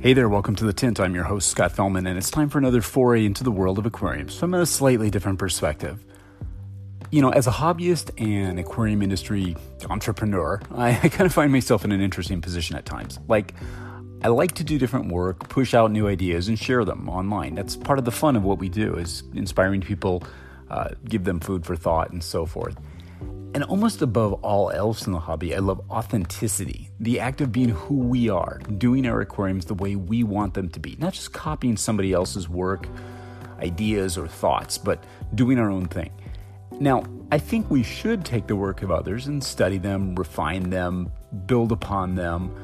Hey there, welcome to The Tint. I'm your host, Scott Fellman, and it's time for another foray into the world of aquariums from a slightly different perspective. You know, as a hobbyist and aquarium industry entrepreneur, I, I kind of find myself in an interesting position at times. Like, I like to do different work, push out new ideas, and share them online. That's part of the fun of what we do, is inspiring people, uh, give them food for thought, and so forth. And almost above all else in the hobby, I love authenticity the act of being who we are, doing our aquariums the way we want them to be, not just copying somebody else's work, ideas, or thoughts, but doing our own thing. Now, I think we should take the work of others and study them, refine them, build upon them,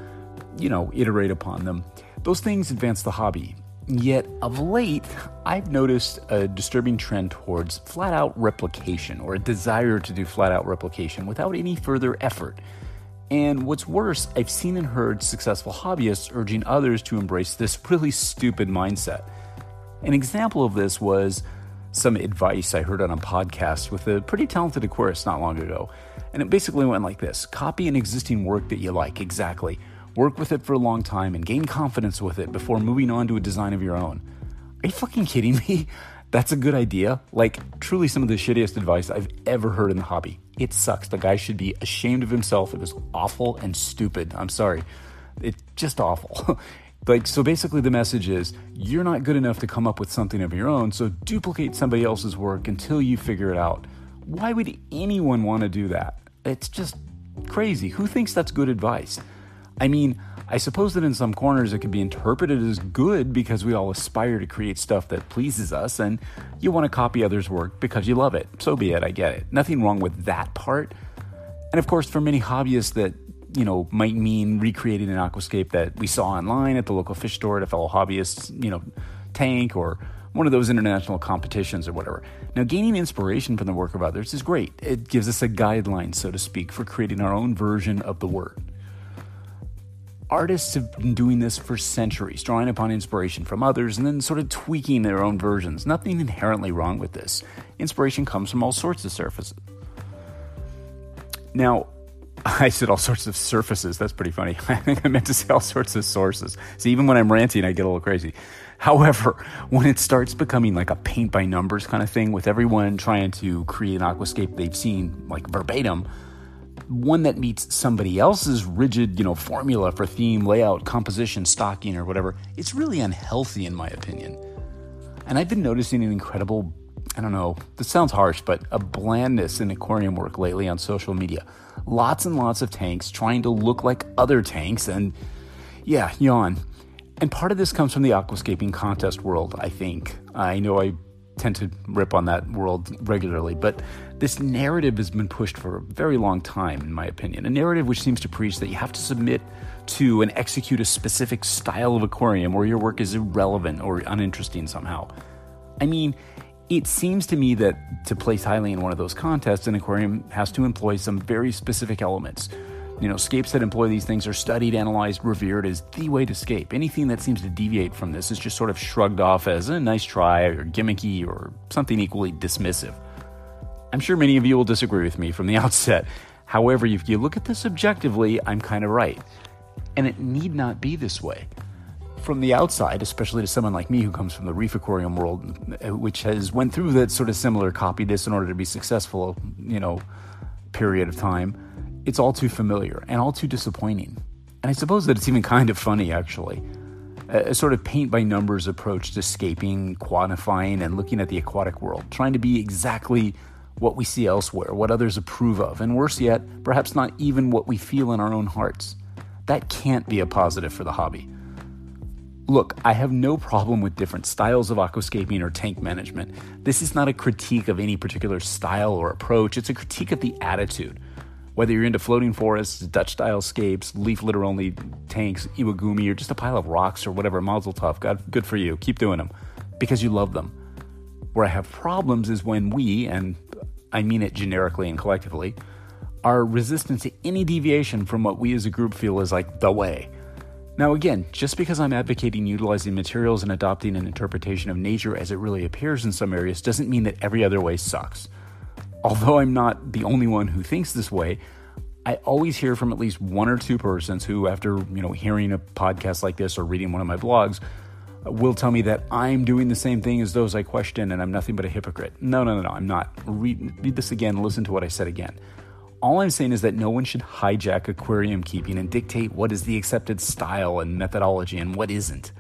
you know, iterate upon them. Those things advance the hobby. Yet, of late, I've noticed a disturbing trend towards flat out replication or a desire to do flat out replication without any further effort. And what's worse, I've seen and heard successful hobbyists urging others to embrace this really stupid mindset. An example of this was some advice I heard on a podcast with a pretty talented aquarist not long ago. And it basically went like this copy an existing work that you like, exactly work with it for a long time, and gain confidence with it before moving on to a design of your own. Are you fucking kidding me? That's a good idea. Like, truly, some of the shittiest advice I've ever heard in the hobby. It sucks. The guy should be ashamed of himself. It was awful and stupid. I'm sorry. It's just awful. like, so basically, the message is you're not good enough to come up with something of your own, so duplicate somebody else's work until you figure it out. Why would anyone want to do that? It's just crazy. Who thinks that's good advice? I mean, I suppose that in some corners it can be interpreted as good because we all aspire to create stuff that pleases us and you want to copy others' work because you love it. So be it, I get it. Nothing wrong with that part. And of course, for many hobbyists, that you know might mean recreating an aquascape that we saw online at the local fish store at a fellow hobbyist's you know, tank or one of those international competitions or whatever. Now, gaining inspiration from the work of others is great. It gives us a guideline, so to speak, for creating our own version of the word. Artists have been doing this for centuries, drawing upon inspiration from others and then sort of tweaking their own versions. Nothing inherently wrong with this. Inspiration comes from all sorts of surfaces. Now, I said all sorts of surfaces. That's pretty funny. I think I meant to say all sorts of sources. See, even when I'm ranting, I get a little crazy. However, when it starts becoming like a paint by numbers kind of thing, with everyone trying to create an aquascape they've seen like verbatim, one that meets somebody else's rigid, you know, formula for theme, layout, composition, stocking, or whatever, it's really unhealthy in my opinion. And I've been noticing an incredible, I don't know, this sounds harsh, but a blandness in aquarium work lately on social media. Lots and lots of tanks trying to look like other tanks, and yeah, yawn. And part of this comes from the aquascaping contest world, I think. I know I tend to rip on that world regularly, but this narrative has been pushed for a very long time, in my opinion. A narrative which seems to preach that you have to submit to and execute a specific style of aquarium or your work is irrelevant or uninteresting somehow. I mean, it seems to me that to place highly in one of those contests, an aquarium has to employ some very specific elements. You know, scapes that employ these things are studied, analyzed, revered as the way to scape. Anything that seems to deviate from this is just sort of shrugged off as a nice try or gimmicky or something equally dismissive. I'm sure many of you will disagree with me from the outset. However, if you look at this objectively, I'm kind of right. And it need not be this way. From the outside, especially to someone like me who comes from the reef aquarium world, which has went through that sort of similar copy this in order to be successful, you know, period of time, it's all too familiar and all too disappointing. And I suppose that it's even kind of funny, actually. A, a sort of paint by numbers approach to scaping, quantifying, and looking at the aquatic world, trying to be exactly what we see elsewhere, what others approve of, and worse yet, perhaps not even what we feel in our own hearts. That can't be a positive for the hobby. Look, I have no problem with different styles of aquascaping or tank management. This is not a critique of any particular style or approach, it's a critique of the attitude. Whether you're into floating forests, Dutch style scapes, leaf litter only tanks, Iwagumi, or just a pile of rocks or whatever, Mazel Tov, God, good for you. Keep doing them because you love them. Where I have problems is when we, and I mean it generically and collectively, are resistant to any deviation from what we as a group feel is like the way. Now, again, just because I'm advocating utilizing materials and adopting an interpretation of nature as it really appears in some areas doesn't mean that every other way sucks. Although I'm not the only one who thinks this way, I always hear from at least one or two persons who, after you know hearing a podcast like this or reading one of my blogs, will tell me that I'm doing the same thing as those I question and I'm nothing but a hypocrite. No, no, no, no, I'm not. Read, read this again, listen to what I said again. All I'm saying is that no one should hijack aquarium keeping and dictate what is the accepted style and methodology and what isn't.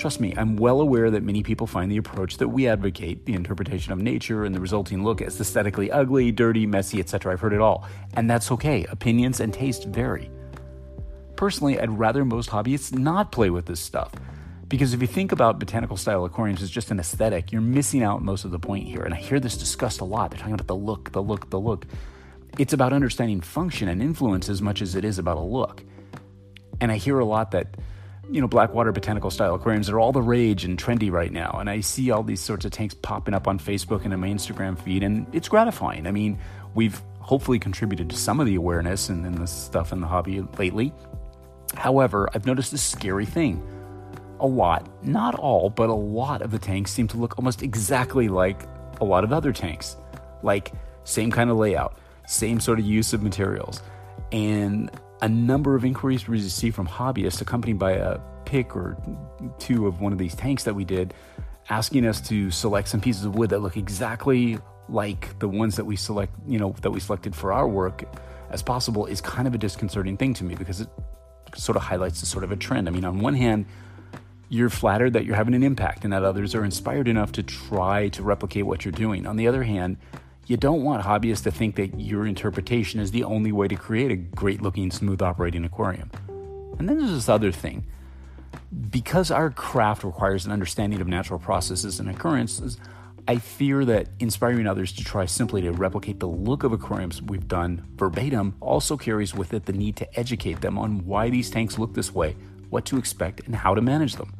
Trust me, I'm well aware that many people find the approach that we advocate, the interpretation of nature and the resulting look, as aesthetically ugly, dirty, messy, etc. I've heard it all. And that's okay. Opinions and taste vary. Personally, I'd rather most hobbyists not play with this stuff. Because if you think about botanical style aquariums as just an aesthetic, you're missing out most of the point here. And I hear this discussed a lot. They're talking about the look, the look, the look. It's about understanding function and influence as much as it is about a look. And I hear a lot that, you know, Blackwater botanical style aquariums that are all the rage and trendy right now. And I see all these sorts of tanks popping up on Facebook and in my Instagram feed, and it's gratifying. I mean, we've hopefully contributed to some of the awareness and, and this stuff in the hobby lately. However, I've noticed a scary thing. A lot, not all, but a lot of the tanks seem to look almost exactly like a lot of other tanks. Like, same kind of layout, same sort of use of materials. And a number of inquiries we received from hobbyists, accompanied by a pick or two of one of these tanks that we did, asking us to select some pieces of wood that look exactly like the ones that we select, you know, that we selected for our work as possible is kind of a disconcerting thing to me because it sort of highlights a sort of a trend. I mean, on one hand, you're flattered that you're having an impact and that others are inspired enough to try to replicate what you're doing. On the other hand, you don't want hobbyists to think that your interpretation is the only way to create a great looking, smooth operating aquarium. And then there's this other thing. Because our craft requires an understanding of natural processes and occurrences, I fear that inspiring others to try simply to replicate the look of aquariums we've done verbatim also carries with it the need to educate them on why these tanks look this way, what to expect, and how to manage them.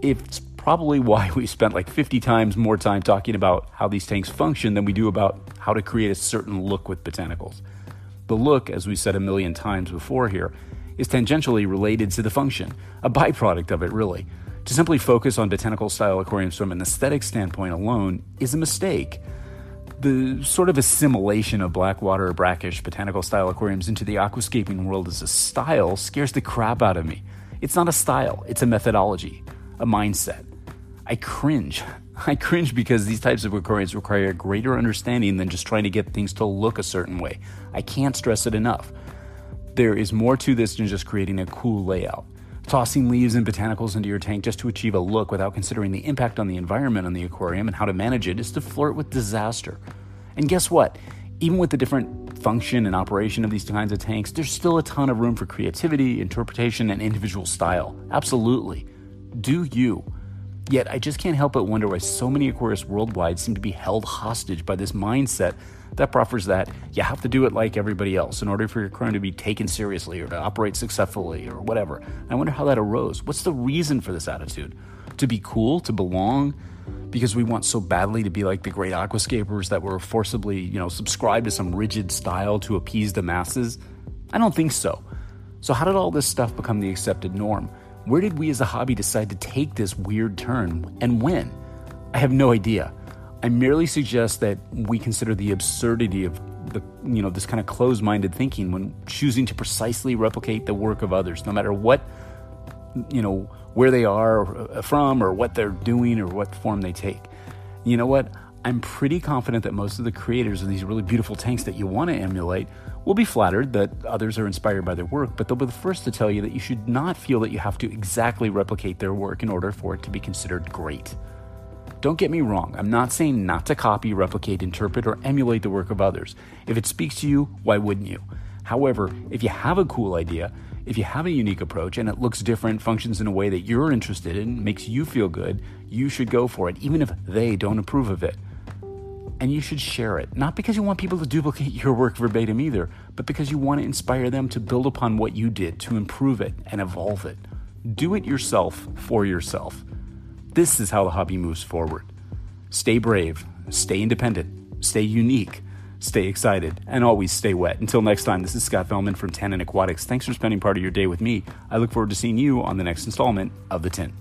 It's probably why we spent like 50 times more time talking about how these tanks function than we do about how to create a certain look with botanicals. The look, as we said a million times before here, is tangentially related to the function, a byproduct of it, really. To simply focus on botanical style aquariums from an aesthetic standpoint alone is a mistake. The sort of assimilation of blackwater or brackish botanical style aquariums into the aquascaping world as a style scares the crap out of me. It's not a style, it's a methodology, a mindset. I cringe. I cringe because these types of aquariums require a greater understanding than just trying to get things to look a certain way. I can't stress it enough. There is more to this than just creating a cool layout. Tossing leaves and botanicals into your tank just to achieve a look without considering the impact on the environment on the aquarium and how to manage it is to flirt with disaster. And guess what? Even with the different function and operation of these kinds of tanks, there's still a ton of room for creativity, interpretation, and individual style. Absolutely. Do you. Yet I just can't help but wonder why so many aquarists worldwide seem to be held hostage by this mindset that proffers that you have to do it like everybody else in order for your aquarium to be taken seriously or to operate successfully or whatever. I wonder how that arose. What's the reason for this attitude? To be cool, to belong, because we want so badly to be like the great aquascapers that were forcibly, you know, subscribed to some rigid style to appease the masses? I don't think so. So how did all this stuff become the accepted norm? Where did we as a hobby decide to take this weird turn and when? I have no idea. I merely suggest that we consider the absurdity of the you know this kind of closed-minded thinking when choosing to precisely replicate the work of others, no matter what you know where they are uh, from or what they're doing or what form they take. You know what? I'm pretty confident that most of the creators of these really beautiful tanks that you want to emulate will be flattered that others are inspired by their work, but they'll be the first to tell you that you should not feel that you have to exactly replicate their work in order for it to be considered great. Don't get me wrong, I'm not saying not to copy, replicate, interpret, or emulate the work of others. If it speaks to you, why wouldn't you? However, if you have a cool idea, if you have a unique approach and it looks different, functions in a way that you're interested in, makes you feel good, you should go for it, even if they don't approve of it. And you should share it. Not because you want people to duplicate your work verbatim either, but because you want to inspire them to build upon what you did, to improve it and evolve it. Do it yourself for yourself. This is how the hobby moves forward. Stay brave, stay independent, stay unique, stay excited, and always stay wet. Until next time, this is Scott Fellman from Tannin Aquatics. Thanks for spending part of your day with me. I look forward to seeing you on the next installment of The Tint.